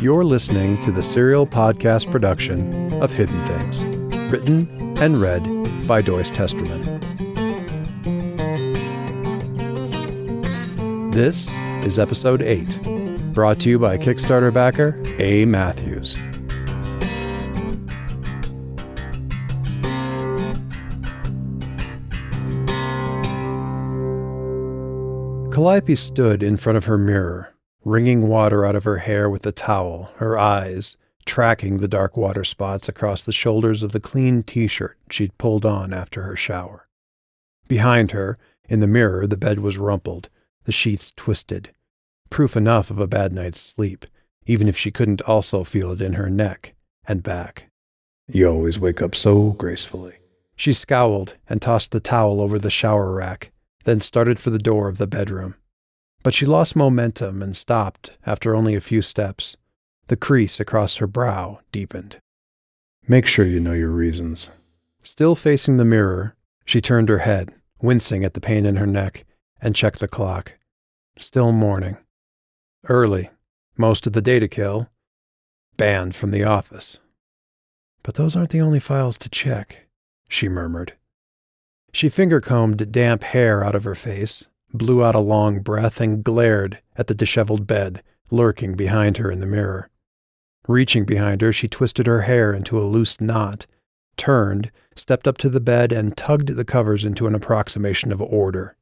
You're listening to the serial podcast production of Hidden Things, written and read by Doyce Testerman. This is episode 8, brought to you by Kickstarter backer A. Matthews. Calliope stood in front of her mirror, wringing water out of her hair with a towel, her eyes tracking the dark water spots across the shoulders of the clean t shirt she'd pulled on after her shower. Behind her, in the mirror, the bed was rumpled, the sheets twisted. Proof enough of a bad night's sleep, even if she couldn't also feel it in her neck and back. You always wake up so gracefully. She scowled and tossed the towel over the shower rack, then started for the door of the bedroom. But she lost momentum and stopped after only a few steps. The crease across her brow deepened. Make sure you know your reasons. Still facing the mirror, she turned her head, wincing at the pain in her neck, and checked the clock. Still morning. Early. Most of the day to kill. Banned from the office. But those aren't the only files to check, she murmured. She finger combed damp hair out of her face, blew out a long breath, and glared at the disheveled bed lurking behind her in the mirror. Reaching behind her, she twisted her hair into a loose knot, turned, stepped up to the bed, and tugged the covers into an approximation of order.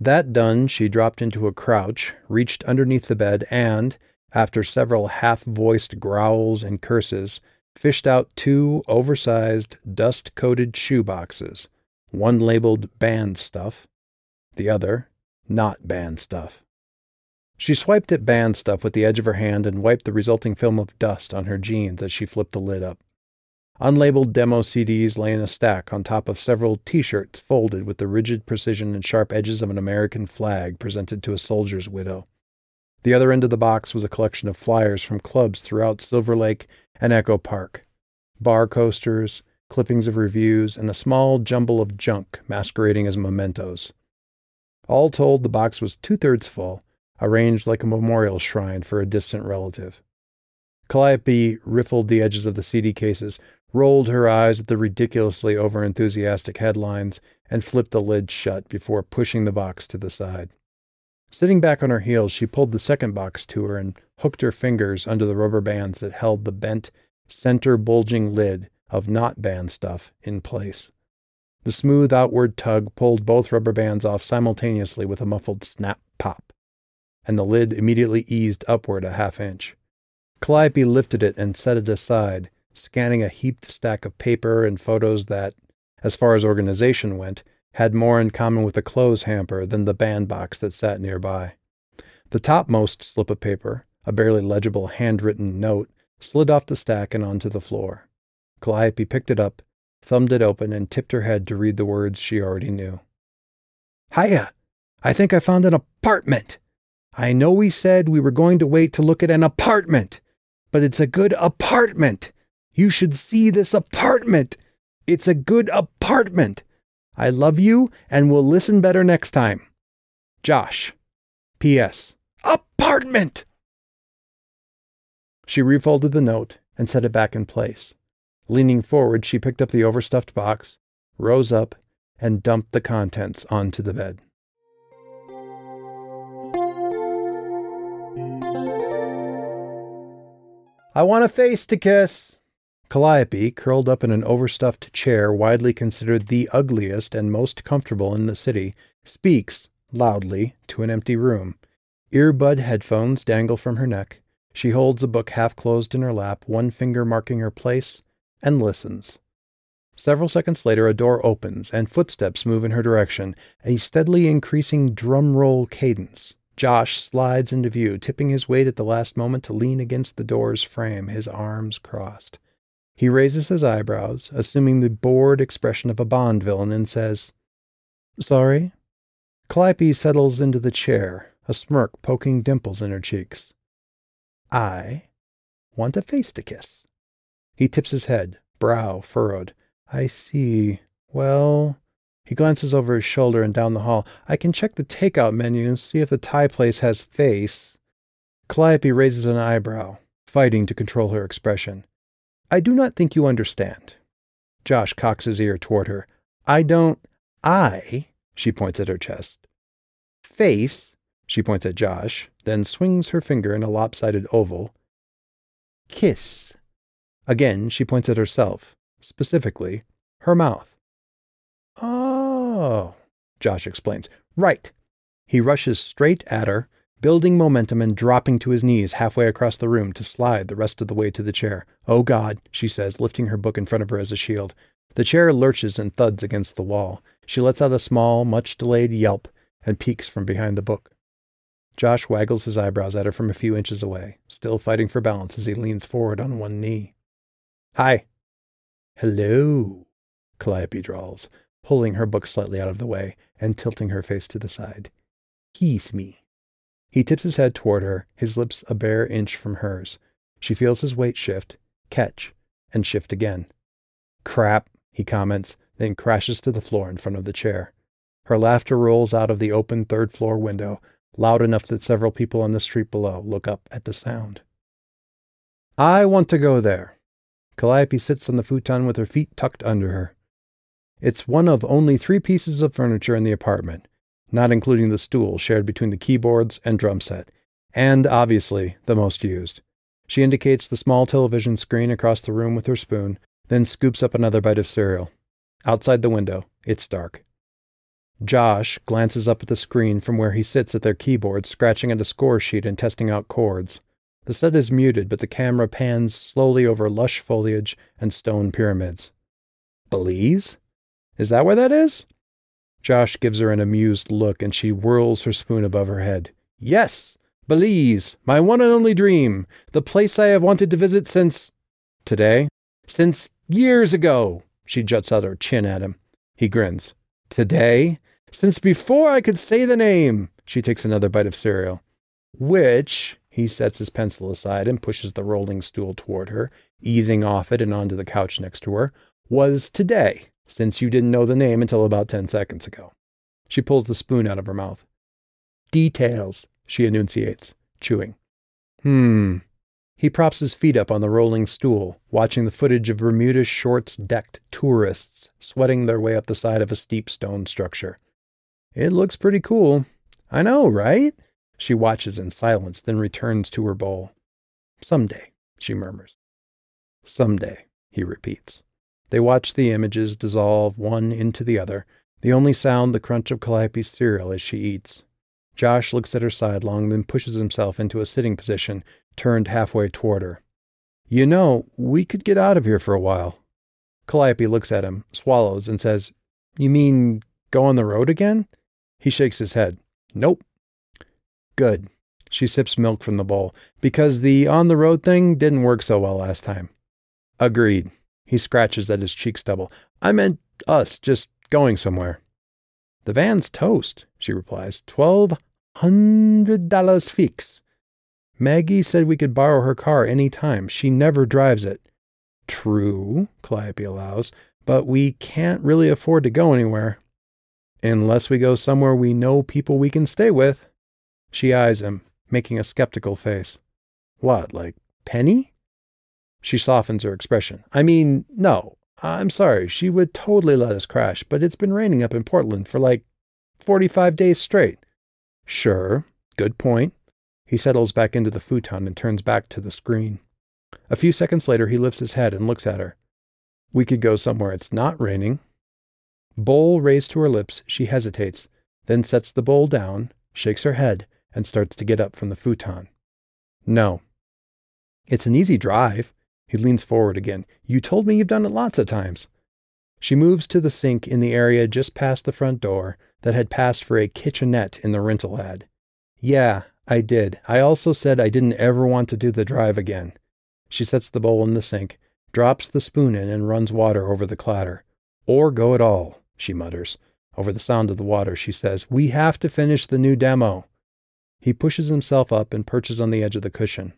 That done, she dropped into a crouch, reached underneath the bed, and, after several half voiced growls and curses, fished out two oversized, dust coated shoe boxes one labeled band stuff, the other not band stuff. She swiped at band stuff with the edge of her hand and wiped the resulting film of dust on her jeans as she flipped the lid up. Unlabeled demo CDs lay in a stack on top of several t shirts folded with the rigid precision and sharp edges of an American flag presented to a soldier's widow. The other end of the box was a collection of flyers from clubs throughout Silver Lake and Echo Park bar coasters, clippings of reviews, and a small jumble of junk masquerading as mementos. All told, the box was two thirds full, arranged like a memorial shrine for a distant relative. Calliope riffled the edges of the CD cases, rolled her eyes at the ridiculously overenthusiastic headlines, and flipped the lid shut before pushing the box to the side. Sitting back on her heels, she pulled the second box to her and hooked her fingers under the rubber bands that held the bent, center bulging lid of not band stuff in place. The smooth outward tug pulled both rubber bands off simultaneously with a muffled snap pop, and the lid immediately eased upward a half inch. Calliope lifted it and set it aside, scanning a heaped stack of paper and photos that, as far as organization went, had more in common with the clothes hamper than the bandbox that sat nearby. The topmost slip of paper, a barely legible handwritten note, slid off the stack and onto the floor. Calliope picked it up, thumbed it open, and tipped her head to read the words she already knew. Hiya! I think I found an apartment! I know we said we were going to wait to look at an apartment, but it's a good apartment! You should see this apartment! It's a good apartment! I love you and will listen better next time. Josh. P.S. Apartment! She refolded the note and set it back in place. Leaning forward, she picked up the overstuffed box, rose up, and dumped the contents onto the bed. I want a face to kiss. Calliope, curled up in an overstuffed chair widely considered the ugliest and most comfortable in the city, speaks, loudly, to an empty room. Earbud headphones dangle from her neck. She holds a book half closed in her lap, one finger marking her place, and listens. Several seconds later, a door opens and footsteps move in her direction, a steadily increasing drum roll cadence. Josh slides into view, tipping his weight at the last moment to lean against the door's frame, his arms crossed. He raises his eyebrows, assuming the bored expression of a Bond villain, and says, Sorry? Calliope settles into the chair, a smirk poking dimples in her cheeks. I want a face to kiss. He tips his head, brow furrowed. I see. Well, he glances over his shoulder and down the hall. I can check the takeout menu, and see if the Thai place has face. Calliope raises an eyebrow. fighting to control her expression. I do not think you understand. Josh cocks his ear toward her. I don't. I, she points at her chest. Face, she points at Josh, then swings her finger in a lopsided oval. Kiss. Again, she points at herself, specifically, her mouth. Oh, Josh explains. Right. He rushes straight at her, building momentum and dropping to his knees halfway across the room to slide the rest of the way to the chair. Oh God, she says, lifting her book in front of her as a shield. The chair lurches and thuds against the wall. She lets out a small, much delayed yelp and peeks from behind the book. Josh waggles his eyebrows at her from a few inches away, still fighting for balance as he leans forward on one knee. Hi. Hello, Calliope drawls, pulling her book slightly out of the way and tilting her face to the side. Kiss me. He tips his head toward her, his lips a bare inch from hers. She feels his weight shift, catch, and shift again. Crap, he comments, then crashes to the floor in front of the chair. Her laughter rolls out of the open third floor window, loud enough that several people on the street below look up at the sound. I want to go there. Calliope sits on the futon with her feet tucked under her. It's one of only three pieces of furniture in the apartment, not including the stool shared between the keyboards and drum set, and obviously the most used. She indicates the small television screen across the room with her spoon, then scoops up another bite of cereal. Outside the window, it's dark. Josh glances up at the screen from where he sits at their keyboard, scratching at a score sheet and testing out chords. The set is muted, but the camera pans slowly over lush foliage and stone pyramids. Belize? Is that where that is? Josh gives her an amused look and she whirls her spoon above her head. Yes, Belize, my one and only dream, the place I have wanted to visit since. Today? Since years ago. She juts out her chin at him. He grins. Today? Since before I could say the name. She takes another bite of cereal. Which, he sets his pencil aside and pushes the rolling stool toward her, easing off it and onto the couch next to her, was today since you didn't know the name until about 10 seconds ago. She pulls the spoon out of her mouth. Details, she enunciates, chewing. Hmm. He props his feet up on the rolling stool, watching the footage of Bermuda shorts decked tourists sweating their way up the side of a steep stone structure. It looks pretty cool. I know, right? She watches in silence, then returns to her bowl. Someday, she murmurs. Someday, he repeats. They watch the images dissolve one into the other, the only sound the crunch of Calliope's cereal as she eats. Josh looks at her sidelong, then pushes himself into a sitting position, turned halfway toward her. You know, we could get out of here for a while. Calliope looks at him, swallows, and says, You mean go on the road again? He shakes his head. Nope. Good. She sips milk from the bowl, because the on the road thing didn't work so well last time. Agreed. He scratches at his cheek stubble. I meant us, just going somewhere. The van's toast, she replies. Twelve hundred dollars fix. Maggie said we could borrow her car any time. She never drives it. True, Calliope allows, but we can't really afford to go anywhere. Unless we go somewhere we know people we can stay with. She eyes him, making a skeptical face. What, like Penny? She softens her expression. I mean, no, I'm sorry. She would totally let us crash, but it's been raining up in Portland for like 45 days straight. Sure, good point. He settles back into the futon and turns back to the screen. A few seconds later, he lifts his head and looks at her. We could go somewhere it's not raining. Bowl raised to her lips, she hesitates, then sets the bowl down, shakes her head, and starts to get up from the futon. No. It's an easy drive. He leans forward again. You told me you've done it lots of times. She moves to the sink in the area just past the front door that had passed for a kitchenette in the rental ad. Yeah, I did. I also said I didn't ever want to do the drive again. She sets the bowl in the sink, drops the spoon in, and runs water over the clatter. Or go at all, she mutters. Over the sound of the water, she says, We have to finish the new demo. He pushes himself up and perches on the edge of the cushion.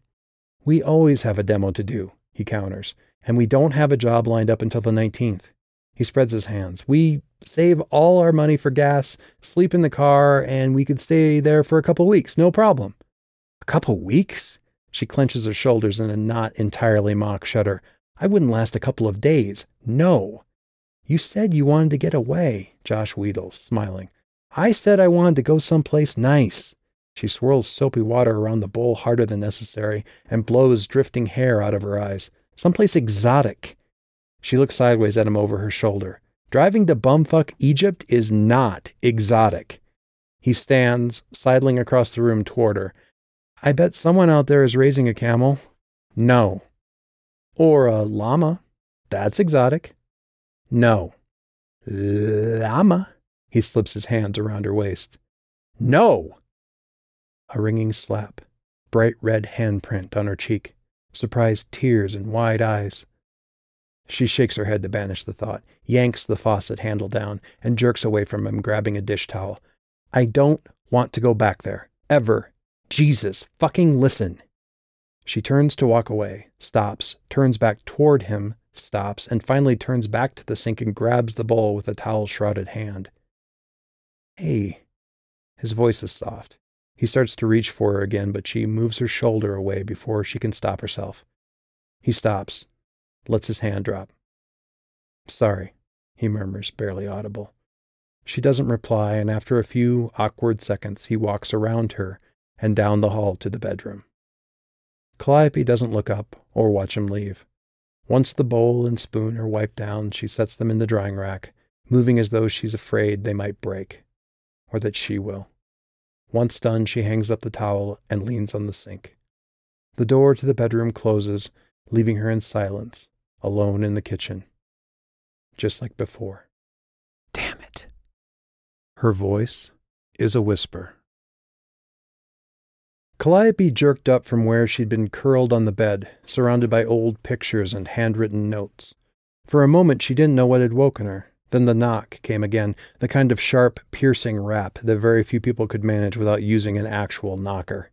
We always have a demo to do he counters, and we don't have a job lined up until the 19th. He spreads his hands. We save all our money for gas, sleep in the car, and we could stay there for a couple weeks, no problem. A couple weeks? She clenches her shoulders in a not entirely mock shudder. I wouldn't last a couple of days. No. You said you wanted to get away, Josh wheedles, smiling. I said I wanted to go someplace nice. She swirls soapy water around the bowl harder than necessary and blows drifting hair out of her eyes. Someplace exotic. She looks sideways at him over her shoulder. Driving to bumfuck Egypt is not exotic. He stands, sidling across the room toward her. I bet someone out there is raising a camel. No. Or a llama. That's exotic. No. Llama. He slips his hands around her waist. No. A ringing slap, bright red handprint on her cheek, surprised tears in wide eyes. She shakes her head to banish the thought, yanks the faucet handle down, and jerks away from him, grabbing a dish towel. I don't want to go back there. Ever. Jesus, fucking listen. She turns to walk away, stops, turns back toward him, stops, and finally turns back to the sink and grabs the bowl with a towel shrouded hand. Hey. His voice is soft. He starts to reach for her again, but she moves her shoulder away before she can stop herself. He stops, lets his hand drop. Sorry, he murmurs, barely audible. She doesn't reply, and after a few awkward seconds, he walks around her and down the hall to the bedroom. Calliope doesn't look up or watch him leave. Once the bowl and spoon are wiped down, she sets them in the drying rack, moving as though she's afraid they might break, or that she will. Once done, she hangs up the towel and leans on the sink. The door to the bedroom closes, leaving her in silence, alone in the kitchen. Just like before. Damn it. Her voice is a whisper. Calliope jerked up from where she'd been curled on the bed, surrounded by old pictures and handwritten notes. For a moment, she didn't know what had woken her. Then the knock came again, the kind of sharp, piercing rap that very few people could manage without using an actual knocker.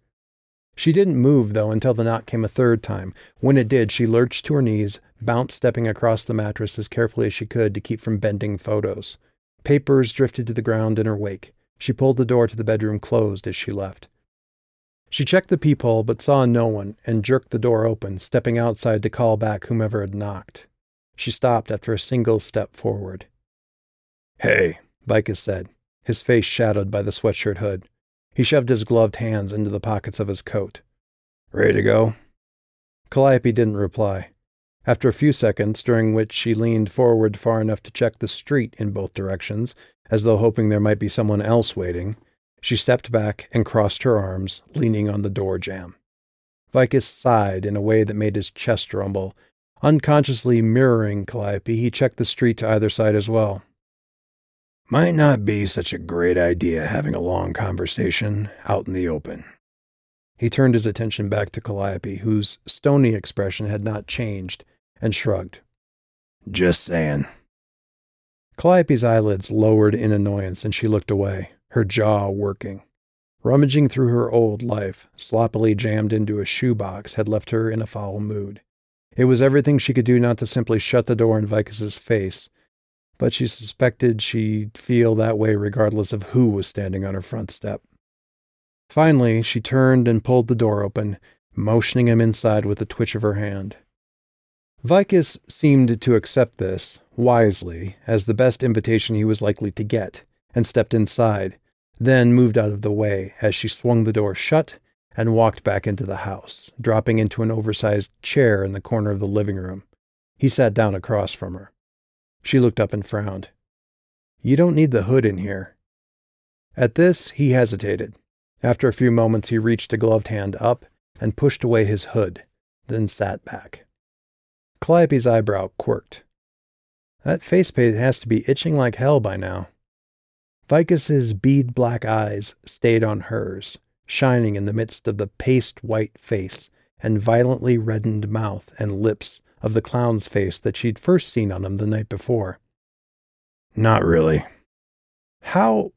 She didn't move, though, until the knock came a third time. When it did, she lurched to her knees, bounced stepping across the mattress as carefully as she could to keep from bending photos. Papers drifted to the ground in her wake. She pulled the door to the bedroom closed as she left. She checked the peephole but saw no one and jerked the door open, stepping outside to call back whomever had knocked. She stopped after a single step forward. Hey, Vicus said, his face shadowed by the sweatshirt hood. He shoved his gloved hands into the pockets of his coat. Ready to go? Calliope didn't reply. After a few seconds, during which she leaned forward far enough to check the street in both directions, as though hoping there might be someone else waiting, she stepped back and crossed her arms, leaning on the door jamb. Vicus sighed in a way that made his chest rumble. Unconsciously mirroring Calliope, he checked the street to either side as well. Might not be such a great idea having a long conversation out in the open. He turned his attention back to Calliope, whose stony expression had not changed, and shrugged. Just saying. Calliope's eyelids lowered in annoyance, and she looked away, her jaw working. Rummaging through her old life, sloppily jammed into a shoebox, had left her in a foul mood. It was everything she could do not to simply shut the door in Vicus's face, but she suspected she'd feel that way regardless of who was standing on her front step. Finally, she turned and pulled the door open, motioning him inside with a twitch of her hand. Vicus seemed to accept this, wisely, as the best invitation he was likely to get, and stepped inside, then moved out of the way as she swung the door shut and walked back into the house, dropping into an oversized chair in the corner of the living room. He sat down across from her. She looked up and frowned. You don't need the hood in here. At this, he hesitated. After a few moments, he reached a gloved hand up and pushed away his hood, then sat back. Calliope's eyebrow quirked. That face paint has to be itching like hell by now. Vicus's bead black eyes stayed on hers, shining in the midst of the paste white face and violently reddened mouth and lips of the clown's face that she'd first seen on him the night before. Not really. How?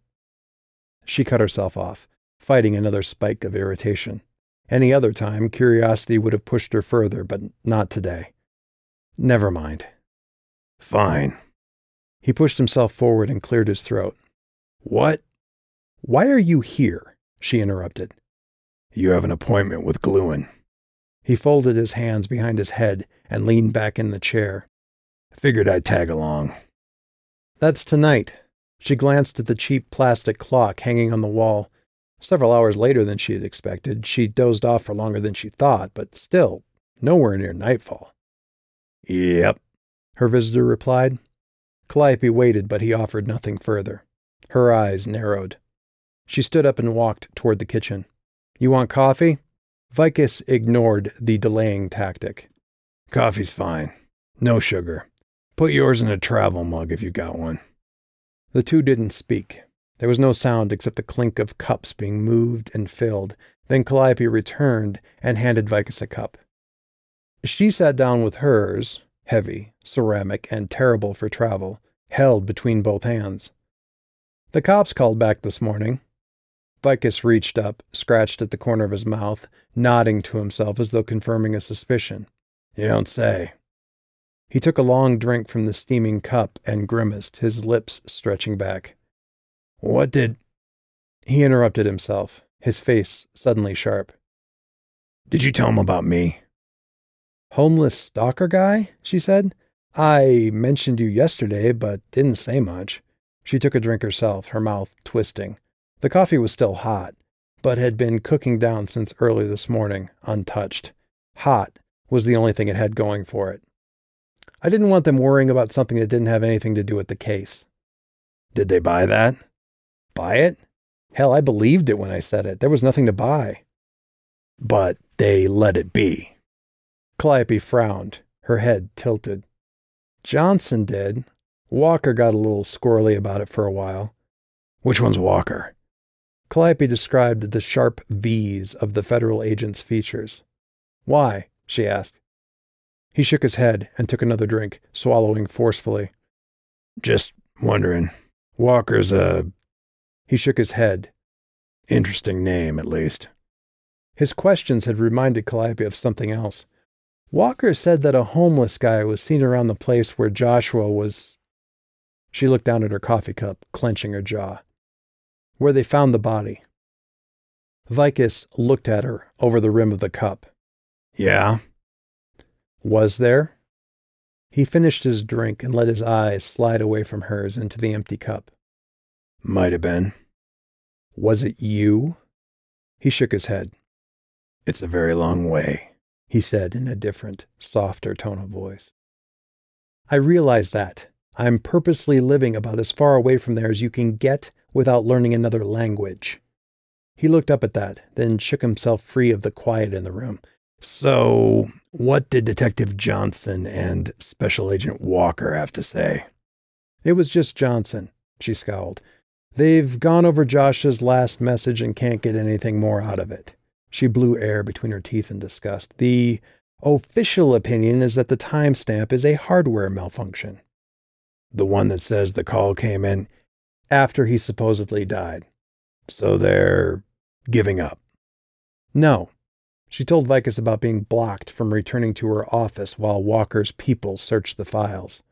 She cut herself off, fighting another spike of irritation. Any other time, curiosity would have pushed her further, but not today. Never mind. Fine. He pushed himself forward and cleared his throat. What? Why are you here? She interrupted. You have an appointment with Gluin. He folded his hands behind his head and leaned back in the chair. Figured I'd tag along. That's tonight. She glanced at the cheap plastic clock hanging on the wall. Several hours later than she had expected. She dozed off for longer than she thought, but still, nowhere near nightfall. Yep, her visitor replied. Calliope waited, but he offered nothing further. Her eyes narrowed. She stood up and walked toward the kitchen. You want coffee? Vicus ignored the delaying tactic. Coffee's fine. No sugar. Put yours in a travel mug if you got one. The two didn't speak. There was no sound except the clink of cups being moved and filled. Then Calliope returned and handed Vicus a cup. She sat down with hers, heavy, ceramic, and terrible for travel, held between both hands. The cops called back this morning. Vicus reached up, scratched at the corner of his mouth, nodding to himself as though confirming a suspicion. You don't say. He took a long drink from the steaming cup and grimaced, his lips stretching back. What did. He interrupted himself, his face suddenly sharp. Did you tell him about me? Homeless stalker guy? she said. I mentioned you yesterday, but didn't say much. She took a drink herself, her mouth twisting. The coffee was still hot, but had been cooking down since early this morning, untouched. Hot was the only thing it had going for it. I didn't want them worrying about something that didn't have anything to do with the case. Did they buy that? Buy it? Hell, I believed it when I said it. There was nothing to buy. But they let it be. Calliope frowned, her head tilted. Johnson did. Walker got a little squirrely about it for a while. Which one's Walker? Calliope described the sharp V's of the federal agent's features. Why? she asked. He shook his head and took another drink, swallowing forcefully. Just wondering. Walker's a. He shook his head. Interesting name, at least. His questions had reminded Calliope of something else. Walker said that a homeless guy was seen around the place where Joshua was. She looked down at her coffee cup, clenching her jaw. Where they found the body. Vicus looked at her over the rim of the cup. Yeah. Was there? He finished his drink and let his eyes slide away from hers into the empty cup. Might have been. Was it you? He shook his head. It's a very long way he said in a different, softer tone of voice. I realize that. I'm purposely living about as far away from there as you can get without learning another language. He looked up at that, then shook himself free of the quiet in the room. So, what did Detective Johnson and Special Agent Walker have to say? It was just Johnson, she scowled. They've gone over Josh's last message and can't get anything more out of it. She blew air between her teeth in disgust. The official opinion is that the timestamp is a hardware malfunction. The one that says the call came in after he supposedly died. So they're giving up. No. She told Vicus about being blocked from returning to her office while Walker's people searched the files.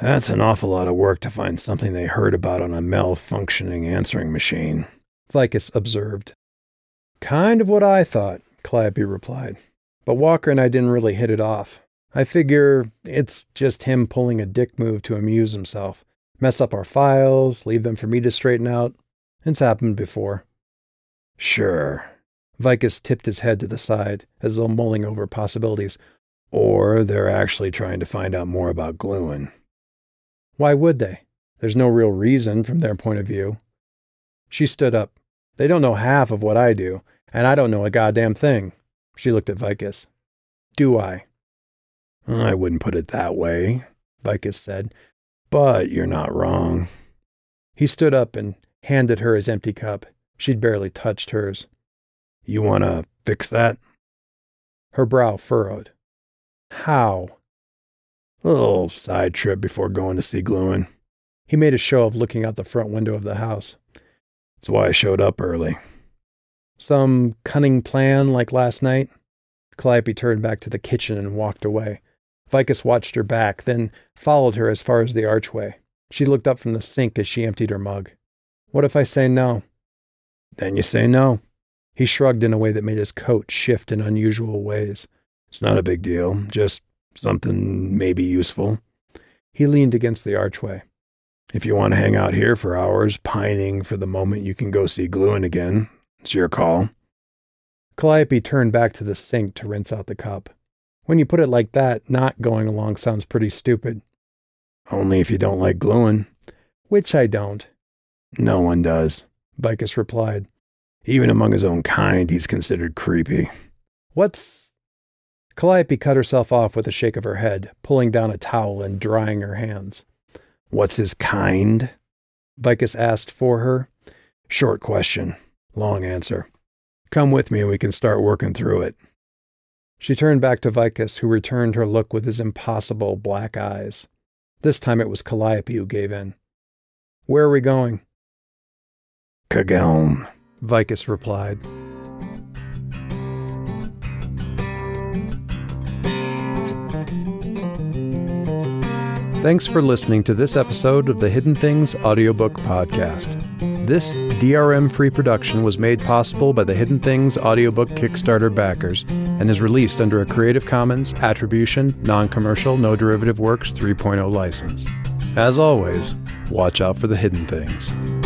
That's an awful lot of work to find something they heard about on a malfunctioning answering machine, Vicus observed. Kind of what I thought, Calliope replied. But Walker and I didn't really hit it off. I figure it's just him pulling a dick move to amuse himself. Mess up our files, leave them for me to straighten out. It's happened before. Sure. Vicus tipped his head to the side, as though mulling over possibilities. Or they're actually trying to find out more about Gluin. Why would they? There's no real reason from their point of view. She stood up. They don't know half of what I do, and I don't know a goddamn thing. She looked at Vicus. Do I? I wouldn't put it that way, Vicus said, but you're not wrong. He stood up and handed her his empty cup. She'd barely touched hers. You want to fix that? Her brow furrowed. How? A little side trip before going to see Gluin. He made a show of looking out the front window of the house. That's why I showed up early. Some cunning plan like last night? Calliope turned back to the kitchen and walked away. Vicus watched her back, then followed her as far as the archway. She looked up from the sink as she emptied her mug. What if I say no? Then you say no. He shrugged in a way that made his coat shift in unusual ways. It's not a big deal, just something maybe useful. He leaned against the archway. If you want to hang out here for hours, pining for the moment you can go see Gluin again, it's your call. Calliope turned back to the sink to rinse out the cup. When you put it like that, not going along sounds pretty stupid. Only if you don't like Gluin. Which I don't. No one does, Vicus replied. Even among his own kind, he's considered creepy. What's. Calliope cut herself off with a shake of her head, pulling down a towel and drying her hands. What's his kind? Vicus asked for her. Short question, long answer. Come with me and we can start working through it. She turned back to Vicus, who returned her look with his impossible black eyes. This time it was Calliope who gave in. Where are we going? Cageln, Vicus replied. Thanks for listening to this episode of the Hidden Things audiobook podcast. This DRM free production was made possible by the Hidden Things audiobook Kickstarter backers and is released under a Creative Commons Attribution, Non Commercial, No Derivative Works 3.0 license. As always, watch out for the hidden things.